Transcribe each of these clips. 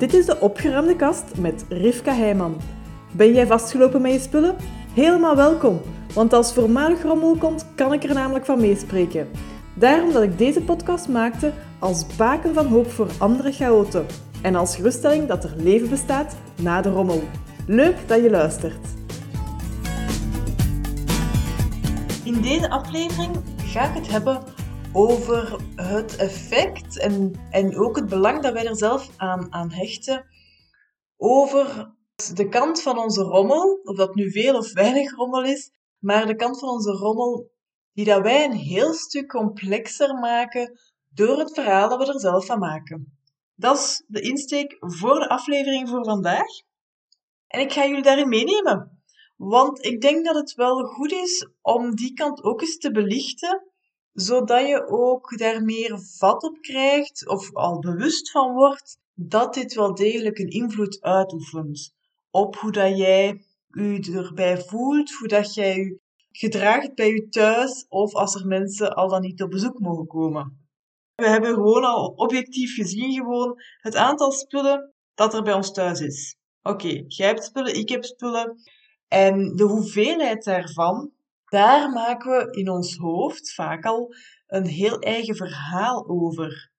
Dit is de opgeruimde kast met Rivka Heijman. Ben jij vastgelopen met je spullen? Helemaal welkom, want als voormalig rommel komt, kan ik er namelijk van meespreken. Daarom dat ik deze podcast maakte als baken van hoop voor andere chaoten en als geruststelling dat er leven bestaat na de rommel. Leuk dat je luistert. In deze aflevering ga ik het hebben over het effect en, en ook het belang dat wij er zelf aan, aan hechten. Over de kant van onze rommel, of dat nu veel of weinig rommel is, maar de kant van onze rommel die dat wij een heel stuk complexer maken door het verhaal dat we er zelf van maken. Dat is de insteek voor de aflevering voor vandaag. En ik ga jullie daarin meenemen. Want ik denk dat het wel goed is om die kant ook eens te belichten zodat je ook daar meer vat op krijgt of al bewust van wordt dat dit wel degelijk een invloed uitoefent op hoe dat jij je erbij voelt, hoe dat jij je gedraagt bij je thuis of als er mensen al dan niet op bezoek mogen komen. We hebben gewoon al objectief gezien gewoon het aantal spullen dat er bij ons thuis is. Oké, jij hebt spullen, ik heb spullen. En de hoeveelheid daarvan daar maken we in ons hoofd vaak al een heel eigen verhaal over.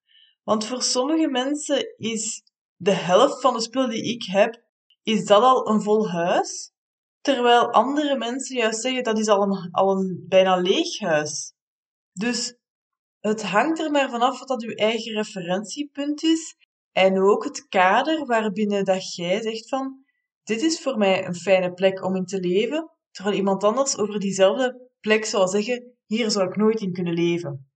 Want voor sommige mensen is de helft van de spullen die ik heb, is dat al een vol huis. Terwijl andere mensen juist zeggen dat is al een, al een bijna leeg huis. Dus het hangt er maar vanaf wat dat uw eigen referentiepunt is. En ook het kader waarbinnen dat jij zegt van, dit is voor mij een fijne plek om in te leven. Terwijl iemand anders over diezelfde plek zou zeggen, hier zou ik nooit in kunnen leven.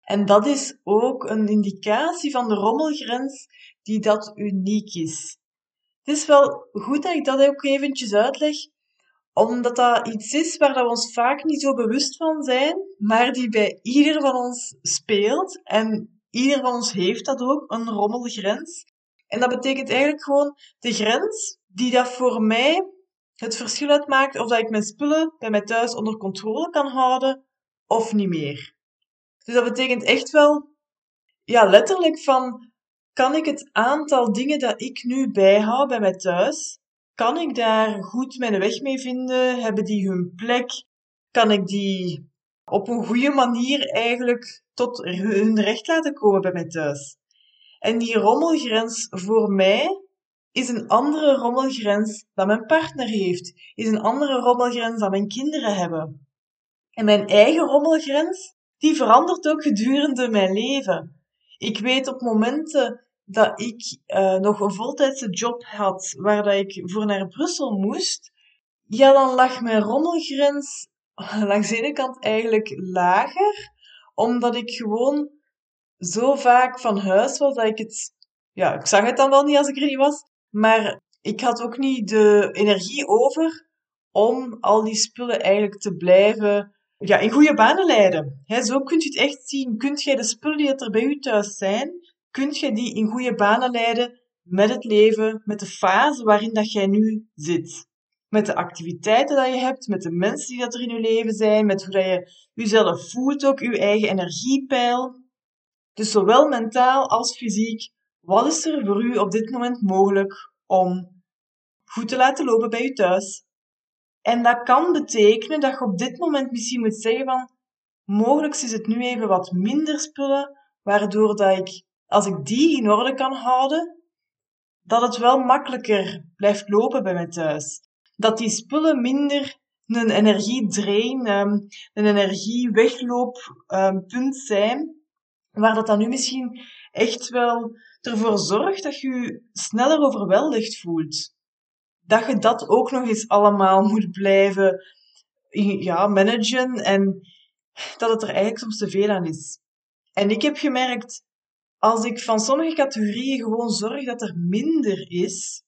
En dat is ook een indicatie van de rommelgrens die dat uniek is. Het is wel goed dat ik dat ook eventjes uitleg, omdat dat iets is waar we ons vaak niet zo bewust van zijn, maar die bij ieder van ons speelt. En ieder van ons heeft dat ook, een rommelgrens. En dat betekent eigenlijk gewoon de grens die dat voor mij het verschil uitmaakt of dat ik mijn spullen bij mij thuis onder controle kan houden of niet meer. Dus dat betekent echt wel, ja, letterlijk van, kan ik het aantal dingen dat ik nu bijhoud bij mij thuis, kan ik daar goed mijn weg mee vinden? Hebben die hun plek? Kan ik die op een goede manier eigenlijk tot hun recht laten komen bij mij thuis? En die rommelgrens voor mij is een andere rommelgrens dan mijn partner heeft, is een andere rommelgrens dan mijn kinderen hebben. En mijn eigen rommelgrens, die verandert ook gedurende mijn leven. Ik weet op momenten dat ik uh, nog een voltijdse job had, waar dat ik voor naar Brussel moest, ja, dan lag mijn rommelgrens langs de ene kant eigenlijk lager, omdat ik gewoon zo vaak van huis was dat ik het, ja, ik zag het dan wel niet als ik er niet was, maar ik had ook niet de energie over om al die spullen eigenlijk te blijven ja, in goede banen leiden. He, zo kunt je het echt zien. Kunt jij de spullen die er bij u thuis zijn, kunt jij die in goede banen leiden met het leven, met de fase waarin dat jij nu zit. Met de activiteiten dat je hebt, met de mensen die dat er in je leven zijn, met hoe dat je jezelf voelt ook, je eigen energiepeil. Dus zowel mentaal als fysiek wat is er voor u op dit moment mogelijk om goed te laten lopen bij u thuis? En dat kan betekenen dat je op dit moment misschien moet zeggen van, mogelijk is het nu even wat minder spullen, waardoor dat ik, als ik die in orde kan houden, dat het wel makkelijker blijft lopen bij mij thuis. Dat die spullen minder een energiedrain, ehm, een energieweglooppunt zijn, waar dat dan nu misschien echt wel ervoor zorgt dat je je sneller overweldigd voelt. Dat je dat ook nog eens allemaal moet blijven ja, managen en dat het er eigenlijk soms te veel aan is. En ik heb gemerkt, als ik van sommige categorieën gewoon zorg dat er minder is,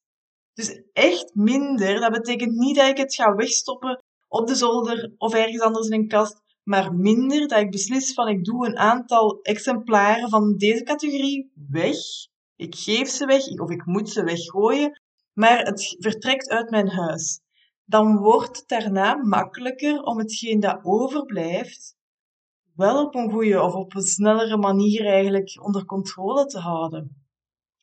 dus echt minder, dat betekent niet dat ik het ga wegstoppen op de zolder of ergens anders in een kast, maar minder dat ik beslis van ik doe een aantal exemplaren van deze categorie weg. Ik geef ze weg of ik moet ze weggooien, maar het vertrekt uit mijn huis. Dan wordt het daarna makkelijker om hetgeen dat overblijft wel op een goede of op een snellere manier eigenlijk onder controle te houden.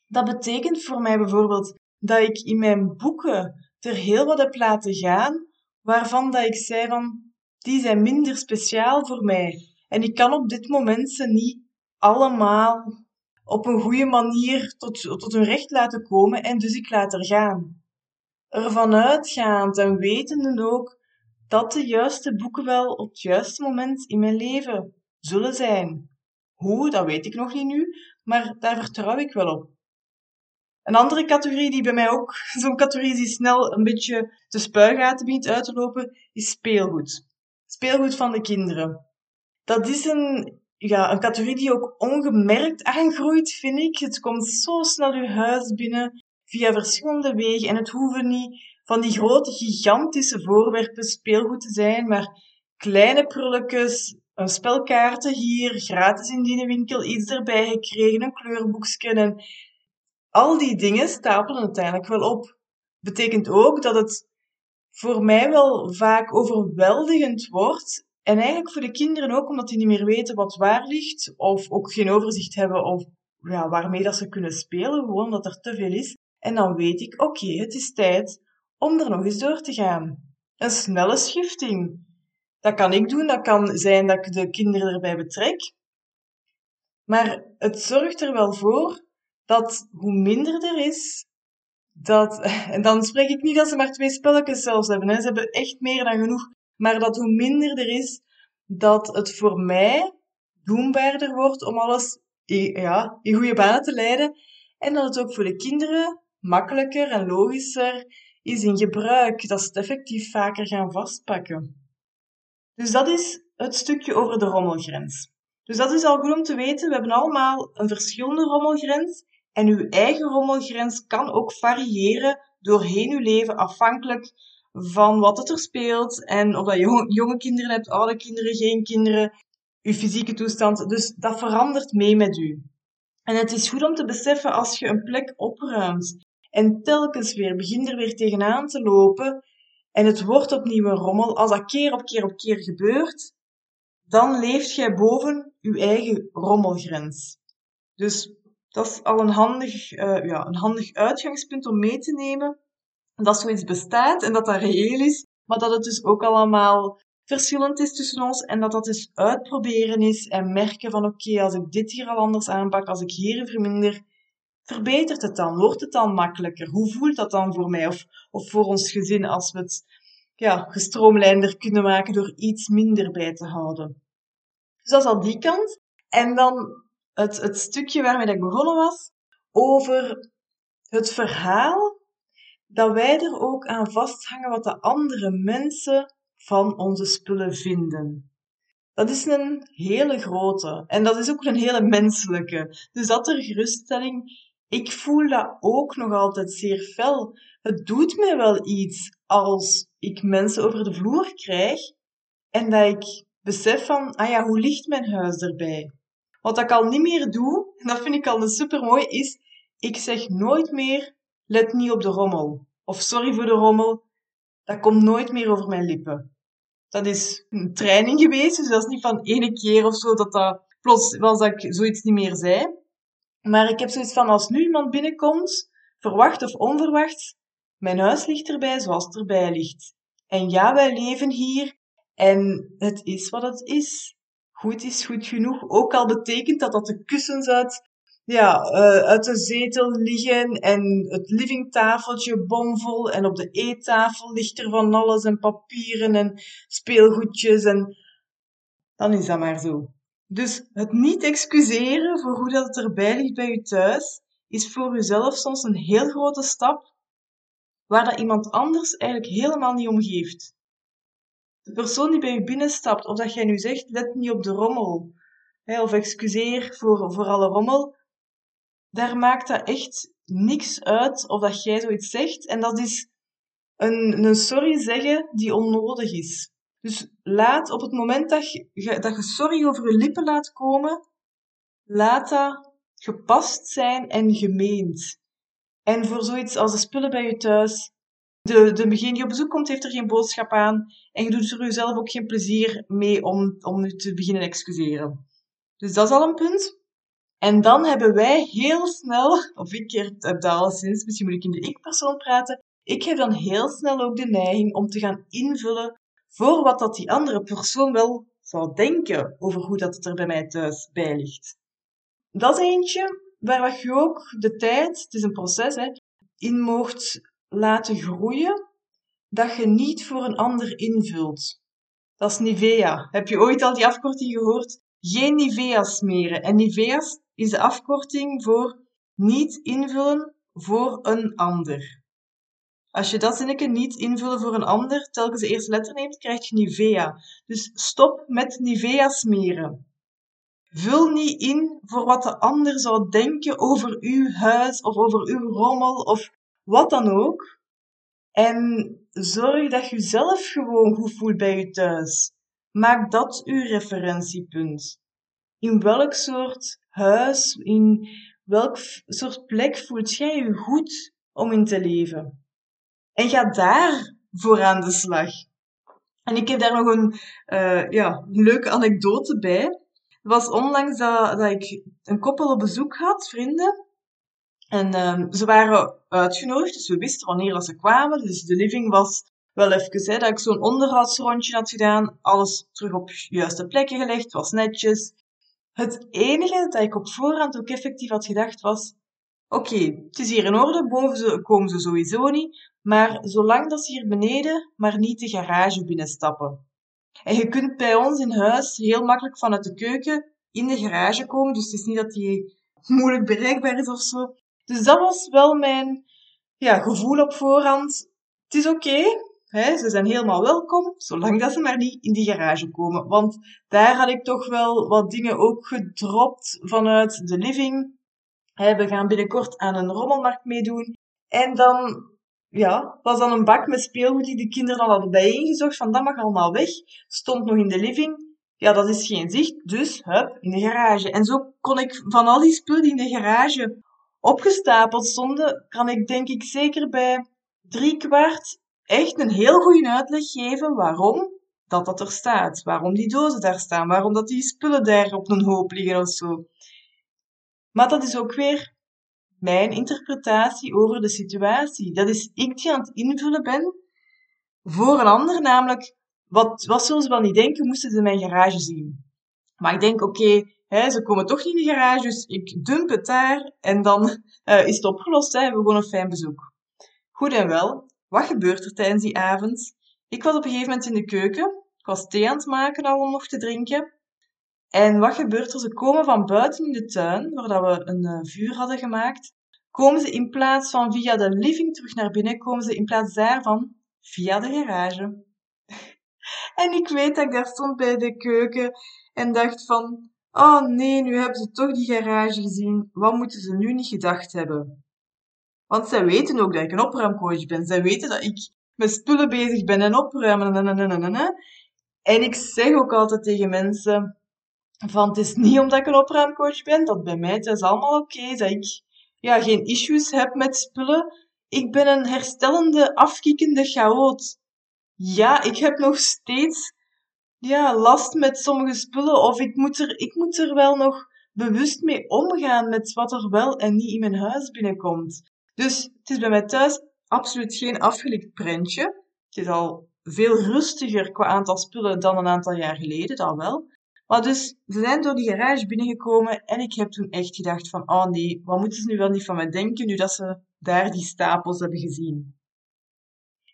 Dat betekent voor mij bijvoorbeeld dat ik in mijn boeken er heel wat heb laten gaan, waarvan dat ik zei van, die zijn minder speciaal voor mij. En ik kan op dit moment ze niet allemaal op een goede manier tot, tot hun recht laten komen en dus ik laat er gaan. Ervan uitgaand en wetende ook dat de juiste boeken wel op het juiste moment in mijn leven zullen zijn. Hoe, dat weet ik nog niet nu, maar daar vertrouw ik wel op. Een andere categorie die bij mij ook, zo'n categorie die snel een beetje de spuigaten begint uit te lopen, is speelgoed. Speelgoed van de kinderen. Dat is een, ja, een categorie die ook ongemerkt aangroeit, vind ik. Het komt zo snel uw huis binnen, via verschillende wegen. En het hoeven niet van die grote, gigantische voorwerpen speelgoed te zijn, maar kleine prulletjes, een spelkaarten hier, gratis in die winkel, iets erbij gekregen, een kleurboekje. En al die dingen stapelen uiteindelijk wel op. Betekent ook dat het voor mij wel vaak overweldigend wordt. En eigenlijk voor de kinderen ook, omdat die niet meer weten wat waar ligt, of ook geen overzicht hebben of ja, waarmee dat ze kunnen spelen, gewoon omdat er te veel is. En dan weet ik, oké, het is tijd om er nog eens door te gaan. Een snelle schifting. Dat kan ik doen, dat kan zijn dat ik de kinderen erbij betrek. Maar het zorgt er wel voor dat hoe minder er is, dat, en dan spreek ik niet dat ze maar twee spelletjes zelfs hebben, hè. ze hebben echt meer dan genoeg, maar dat hoe minder er is, dat het voor mij doenbaarder wordt om alles ja, in goede banen te leiden en dat het ook voor de kinderen makkelijker en logischer is in gebruik, dat ze het effectief vaker gaan vastpakken. Dus dat is het stukje over de rommelgrens. Dus dat is al goed om te weten. We hebben allemaal een verschillende rommelgrens. En uw eigen rommelgrens kan ook variëren doorheen uw leven, afhankelijk van wat het er speelt. En of dat je jonge kinderen hebt, oude kinderen, geen kinderen, uw fysieke toestand. Dus dat verandert mee met u. En het is goed om te beseffen als je een plek opruimt en telkens weer begint er weer tegenaan te lopen en het wordt opnieuw een rommel, als dat keer op keer op keer gebeurt, dan leeft jij boven je eigen rommelgrens. Dus dat is al een handig, uh, ja, een handig uitgangspunt om mee te nemen. Dat zoiets bestaat en dat dat reëel is, maar dat het dus ook allemaal verschillend is tussen ons en dat dat dus uitproberen is en merken van oké, als ik dit hier al anders aanpak, als ik hier verminder, verbetert het dan? Wordt het dan makkelijker? Hoe voelt dat dan voor mij of, of voor ons gezin als we het ja, gestroomlijnder kunnen maken door iets minder bij te houden? Dus dat is al die kant. En dan het, het stukje waarmee ik begonnen was, over het verhaal dat wij er ook aan vasthangen wat de andere mensen van onze spullen vinden. Dat is een hele grote en dat is ook een hele menselijke. Dus dat er geruststelling ik voel dat ook nog altijd zeer fel. Het doet mij wel iets als ik mensen over de vloer krijg en dat ik besef van, ah ja, hoe ligt mijn huis erbij? Wat ik al niet meer doe, en dat vind ik al super mooi, is, ik zeg nooit meer, let niet op de rommel. Of sorry voor de rommel, dat komt nooit meer over mijn lippen. Dat is een training geweest, dus dat is niet van ene keer of zo dat dat plots was dat ik zoiets niet meer zei. Maar ik heb zoiets van, als nu iemand binnenkomt, verwacht of onverwacht, mijn huis ligt erbij zoals het erbij ligt. En ja, wij leven hier en het is wat het is. Goed is goed genoeg, ook al betekent dat dat de kussens uit, ja, uh, uit de zetel liggen en het livingtafeltje bomvol en op de eettafel ligt er van alles en papieren en speelgoedjes en dan is dat maar zo. Dus het niet excuseren voor hoe dat het erbij ligt bij je thuis, is voor jezelf soms een heel grote stap waar dat iemand anders eigenlijk helemaal niet om geeft. De persoon die bij je binnenstapt, of dat jij nu zegt, let niet op de rommel, hè, of excuseer voor, voor alle rommel, daar maakt dat echt niks uit of dat jij zoiets zegt. En dat is een, een sorry zeggen die onnodig is. Dus laat op het moment dat je, dat je sorry over je lippen laat komen, laat dat gepast zijn en gemeend. En voor zoiets als de spullen bij je thuis, de, degene die op bezoek komt, heeft er geen boodschap aan. En je doet er jezelf ook geen plezier mee om, om nu te beginnen excuseren. Dus dat is al een punt. En dan hebben wij heel snel, of ik heb dat alleszins, misschien moet ik in de ik-persoon praten, ik heb dan heel snel ook de neiging om te gaan invullen voor wat dat die andere persoon wel zou denken over hoe dat het er bij mij thuis bij ligt. Dat is eentje waar je ook de tijd, het is een proces, hè, in mocht laten groeien, dat je niet voor een ander invult. Dat is Nivea. Heb je ooit al die afkorting gehoord? Geen Nivea smeren. En Nivea is de afkorting voor niet invullen voor een ander. Als je dat zinnetje niet invullen voor een ander, telkens de eerste letter neemt, krijg je Nivea. Dus stop met Nivea smeren. Vul niet in voor wat de ander zou denken over uw huis of over uw rommel of wat dan ook. En zorg dat je zelf gewoon goed voelt bij je thuis. Maak dat uw referentiepunt. In welk soort huis, in welk soort plek voelt jij je goed om in te leven? En ga daar voor aan de slag. En ik heb daar nog een uh, ja, leuke anekdote bij. Het was onlangs dat, dat ik een koppel op bezoek had, vrienden. En um, ze waren uitgenodigd, dus we wisten wanneer ze kwamen. Dus de living was wel even, hè, dat ik zo'n onderhoudsrondje had gedaan. Alles terug op juiste plekken gelegd, was netjes. Het enige dat ik op voorhand ook effectief had gedacht was... Oké, het is hier in orde, boven ze, komen ze sowieso niet. Maar zolang dat ze hier beneden maar niet de garage binnenstappen. En je kunt bij ons in huis heel makkelijk vanuit de keuken in de garage komen. Dus het is niet dat die moeilijk bereikbaar is of zo. Dus dat was wel mijn ja, gevoel op voorhand. Het is oké, okay, ze zijn helemaal welkom, zolang dat ze maar niet in die garage komen. Want daar had ik toch wel wat dingen ook gedropt vanuit de living. we gaan binnenkort aan een rommelmarkt meedoen. En dan ja, was dan een bak met speelgoed die de kinderen al hadden bijeengezocht. Van dat mag allemaal weg. Stond nog in de living. Ja, dat is geen zicht. Dus, hup, in de garage. En zo kon ik van al die spullen die in de garage opgestapeld stonden, kan ik denk ik zeker bij drie kwart echt een heel goede uitleg geven waarom dat dat er staat. Waarom die dozen daar staan. Waarom dat die spullen daar op een hoop liggen of zo. Maar dat is ook weer mijn interpretatie over de situatie. Dat is ik die aan het invullen ben voor een ander, namelijk wat, wat zullen ze wel niet denken, moesten ze mijn garage zien. Maar ik denk, oké, ze komen toch niet in de garage, dus ik dump het daar en dan uh, is het opgelost. Hè, hebben gewoon een fijn bezoek. Goed en wel, wat gebeurt er tijdens die avond? Ik was op een gegeven moment in de keuken. Ik was thee aan het maken al om nog te drinken. En wat gebeurt er? Ze komen van buiten in de tuin, waar we een uh, vuur hadden gemaakt. Komen ze in plaats van via de living terug naar binnen, komen ze in plaats daarvan via de garage. en ik weet dat ik daar stond bij de keuken en dacht van, oh nee, nu hebben ze toch die garage gezien. Wat moeten ze nu niet gedacht hebben? Want zij weten ook dat ik een opruimcoach ben. Zij weten dat ik met spullen bezig ben en opruimen. En ik zeg ook altijd tegen mensen, van het is niet omdat ik een opruimcoach ben, dat bij mij het is allemaal oké, dat ik ja, geen issues heb met spullen. Ik ben een herstellende, afkiekende chaot. Ja, ik heb nog steeds ja, last met sommige spullen. Of ik moet, er, ik moet er wel nog bewust mee omgaan met wat er wel en niet in mijn huis binnenkomt. Dus het is bij mij thuis absoluut geen afgelikt prentje. Het is al veel rustiger qua aantal spullen dan een aantal jaar geleden, dat wel. Maar dus, ze zijn door die garage binnengekomen en ik heb toen echt gedacht van, oh nee, wat moeten ze nu wel niet van mij denken nu dat ze daar die stapels hebben gezien.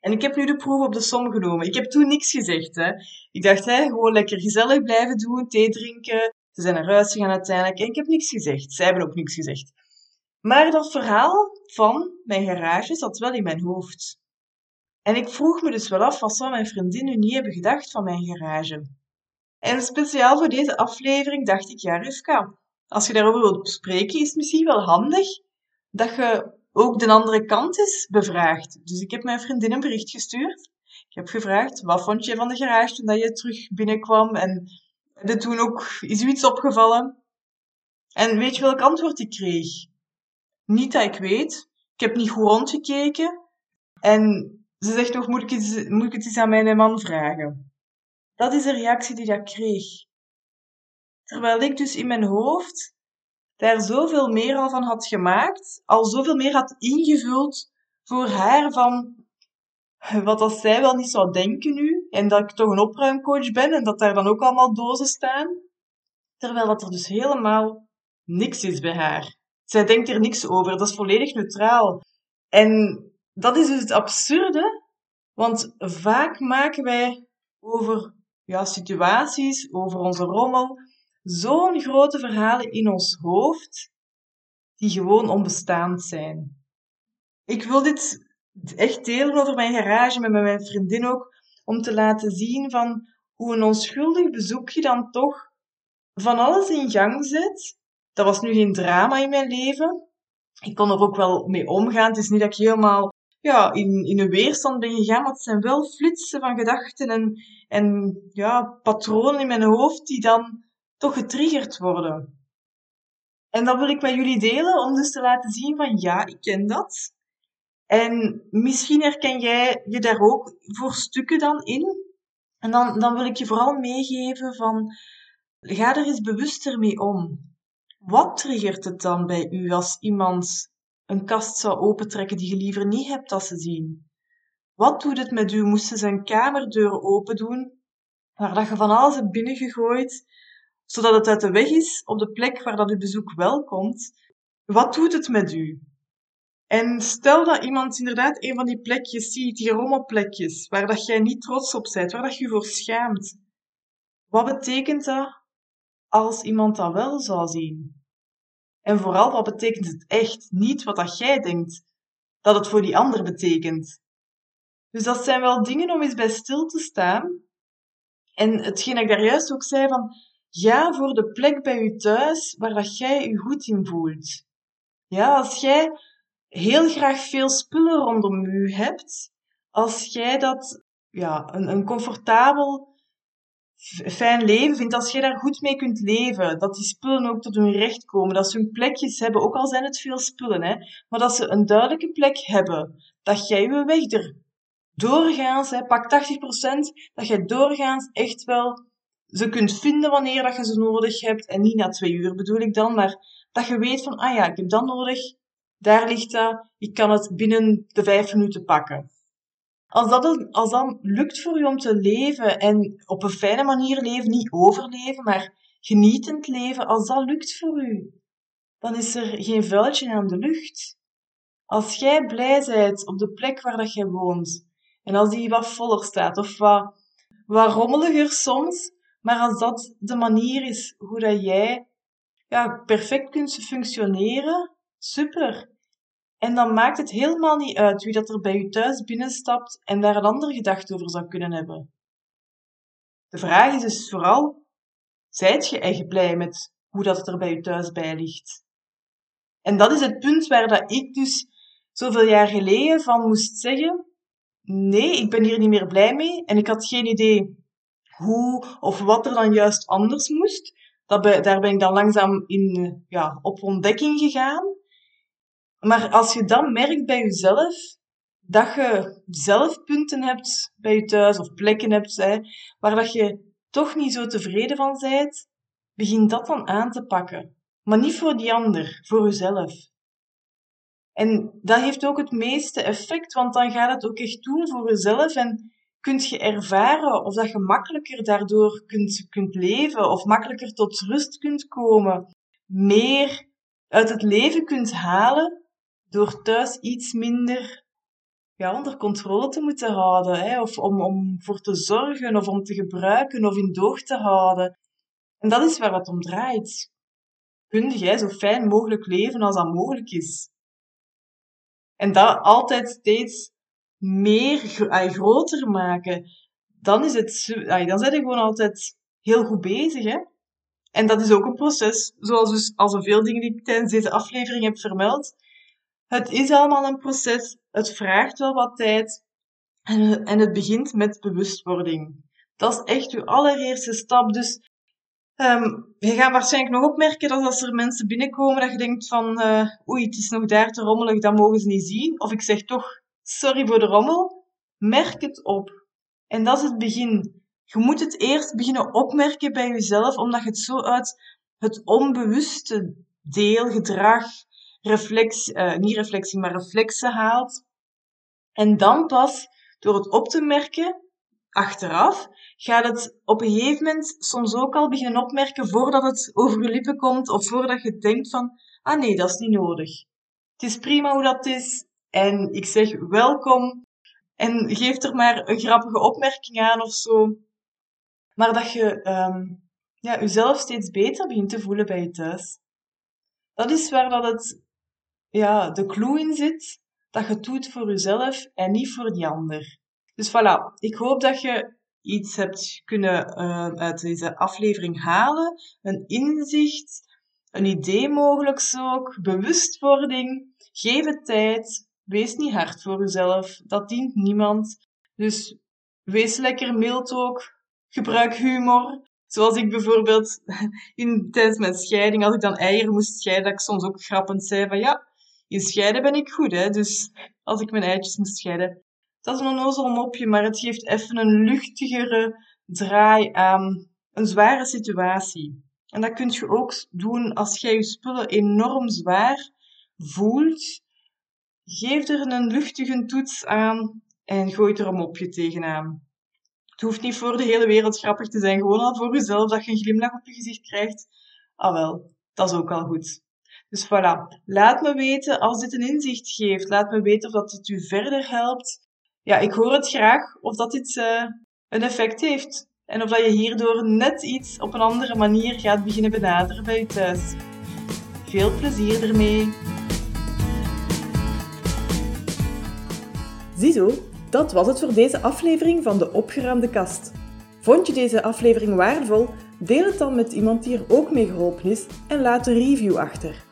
En ik heb nu de proef op de som genomen. Ik heb toen niks gezegd. Hè. Ik dacht, hè, gewoon lekker gezellig blijven doen, thee drinken. Ze zijn naar huis gegaan uiteindelijk en ik heb niks gezegd. Zij hebben ook niks gezegd. Maar dat verhaal van mijn garage zat wel in mijn hoofd. En ik vroeg me dus wel af, wat zou mijn vriendin nu niet hebben gedacht van mijn garage? En speciaal voor deze aflevering dacht ik, ja Rivka, als je daarover wilt spreken, is het misschien wel handig dat je ook de andere kant eens bevraagt. Dus ik heb mijn vriendin een bericht gestuurd. Ik heb gevraagd, wat vond je van de garage toen je terug binnenkwam? En er toen ook, is u iets opgevallen? En weet je welk antwoord ik kreeg? Niet dat ik weet. Ik heb niet goed rondgekeken. En ze zegt nog, moet ik, moet ik het eens aan mijn man vragen? Dat is de reactie die ik kreeg. Terwijl ik dus in mijn hoofd daar zoveel meer al van had gemaakt, al zoveel meer had ingevuld voor haar van wat als zij wel niet zou denken nu, en dat ik toch een opruimcoach ben en dat daar dan ook allemaal dozen staan, terwijl dat er dus helemaal niks is bij haar. Zij denkt er niks over, dat is volledig neutraal. En dat is dus het absurde, want vaak maken wij over ja, situaties, over onze rommel, zo'n grote verhalen in ons hoofd, die gewoon onbestaand zijn. Ik wil dit echt delen over mijn garage met mijn vriendin ook, om te laten zien van hoe een onschuldig bezoekje dan toch van alles in gang zet. Dat was nu geen drama in mijn leven. Ik kon er ook wel mee omgaan. Het is niet dat ik helemaal ja, in, in een weerstand ben gegaan, maar het zijn wel flitsen van gedachten en, en ja, patronen in mijn hoofd die dan toch getriggerd worden. En dat wil ik met jullie delen om dus te laten zien van ja, ik ken dat. En misschien herken jij je daar ook voor stukken dan in. En dan, dan wil ik je vooral meegeven van, ga er eens bewuster mee om. Wat triggert het dan bij u als iemand een kast zou opentrekken die je liever niet hebt dat ze zien? Wat doet het met u? Moest ze zijn kamerdeur open doen, waar dat je van alles hebt binnengegooid, zodat het uit de weg is op de plek waar dat uw bezoek wel komt? Wat doet het met u? En stel dat iemand inderdaad een van die plekjes ziet, die rommelplekjes, waar dat jij niet trots op bent, waar dat je voor schaamt. Wat betekent dat als iemand dat wel zou zien? En vooral, wat betekent het echt? Niet wat dat jij denkt dat het voor die ander betekent. Dus dat zijn wel dingen om eens bij stil te staan. En hetgeen ik daar juist ook zei van, ga voor de plek bij je thuis waar dat jij je goed in voelt. Ja, als jij heel graag veel spullen rondom u hebt, als jij dat ja, een, een comfortabel, fijn leven vindt, als jij daar goed mee kunt leven, dat die spullen ook tot hun recht komen, dat ze hun plekjes hebben, ook al zijn het veel spullen, hè, maar dat ze een duidelijke plek hebben, dat jij je weg er doorgaans, hè, pak 80%, dat jij doorgaans echt wel ze kunt vinden wanneer dat je ze nodig hebt, en niet na twee uur bedoel ik dan, maar dat je weet van, ah ja, ik heb dat nodig, daar ligt dat, ik kan het binnen de vijf minuten pakken. Als dat, als dat lukt voor je om te leven en op een fijne manier leven, niet overleven, maar genietend leven, als dat lukt voor u, dan is er geen vuiltje aan de lucht. Als jij blij bent op de plek waar dat jij woont, en als die wat voller staat, of wat, wat rommeliger soms, maar als dat de manier is hoe dat jij ja, perfect kunt functioneren, super. En dan maakt het helemaal niet uit wie dat er bij u thuis binnenstapt en daar een andere gedachte over zou kunnen hebben. De vraag is dus vooral, zijt je echt blij met hoe dat het er bij u thuis bij ligt? En dat is het punt waar dat ik dus zoveel jaar geleden van moest zeggen, nee, ik ben hier niet meer blij mee en ik had geen idee hoe of wat er dan juist anders moest. Dat daar ben ik dan langzaam in, ja, op ontdekking gegaan. Maar als je dan merkt bij jezelf dat je zelf punten hebt bij je thuis of plekken hebt hè, waar dat je toch niet zo tevreden van bent, begin dat dan aan te pakken. Maar niet voor die ander, voor jezelf. En dat heeft ook het meeste effect, want dan gaat het ook echt doen voor jezelf en kunt je ervaren of dat je makkelijker daardoor kunt, kunt leven of makkelijker tot rust kunt komen, meer uit het leven kunt halen door thuis iets minder ja, onder controle te moeten houden. Hè? Of om, om voor te zorgen, of om te gebruiken, of in doog te houden. En dat is waar het om draait. Kun jij zo fijn mogelijk leven als dat mogelijk is? En dat altijd steeds meer, groter maken. Dan is het, dan zijn je gewoon altijd heel goed bezig, hè? En dat is ook een proces, zoals dus al zoveel dingen die ik tijdens deze aflevering heb vermeld. Het is allemaal een proces. Het vraagt wel wat tijd. En, en het begint met bewustwording. Dat is echt uw allereerste stap. Dus um, je gaat waarschijnlijk nog opmerken dat als er mensen binnenkomen, dat je denkt van uh, oei, het is nog daar te rommelig, dat mogen ze niet zien. Of ik zeg toch, sorry voor de rommel. Merk het op. En dat is het begin. Je moet het eerst beginnen opmerken bij jezelf, omdat je het zo uit het onbewuste deelgedrag, reflex, uh, niet reflectie, maar reflexen haalt. En dan pas, door het op te merken, achteraf, gaat het op een gegeven moment soms ook al beginnen opmerken voordat het over je lippen komt of voordat je denkt van, ah nee, dat is niet nodig. Het is prima hoe dat is en ik zeg welkom en geef er maar een grappige opmerking aan of zo. Maar dat je um, ja, jezelf steeds beter begint te voelen bij je thuis. Dat is waar dat het, ja, de clue in zit, dat je het doet voor jezelf en niet voor die ander. Dus voilà, ik hoop dat je iets hebt kunnen uh, uit deze aflevering halen. Een inzicht, een idee mogelijk ook, bewustwording. Geef het tijd. Wees niet hard voor jezelf. Dat dient niemand. Dus wees lekker mild ook. Gebruik humor. Zoals ik bijvoorbeeld in, tijdens mijn scheiding, als ik dan eieren moest scheiden, dat ik soms ook grappend zei van ja, in scheiden ben ik goed, hè. Dus als ik mijn eitjes moest scheiden. Dat is een onnozel mopje, maar het geeft even een luchtigere draai aan een zware situatie. En dat kun je ook doen als jij je spullen enorm zwaar voelt. Geef er een luchtige toets aan en gooi er een mopje tegenaan. Het hoeft niet voor de hele wereld grappig te zijn, gewoon al voor jezelf dat je een glimlach op je gezicht krijgt. Ah wel, dat is ook al goed. Dus voilà, laat me weten als dit een inzicht geeft. Laat me weten of dat dit u verder helpt. Ja, ik hoor het graag of dat dit uh, een effect heeft. En of dat je hierdoor net iets op een andere manier gaat beginnen benaderen bij je thuis. Veel plezier ermee! Ziezo, dat was het voor deze aflevering van de Opgeruimde Kast. Vond je deze aflevering waardevol? Deel het dan met iemand die er ook mee geholpen is en laat een review achter.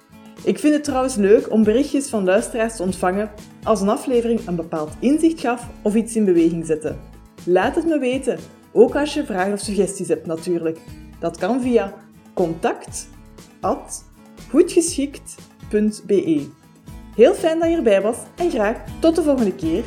Ik vind het trouwens leuk om berichtjes van luisteraars te ontvangen als een aflevering een bepaald inzicht gaf of iets in beweging zette. Laat het me weten, ook als je vragen of suggesties hebt natuurlijk. Dat kan via contact@goedgeschikt.be. Heel fijn dat je erbij was en graag tot de volgende keer.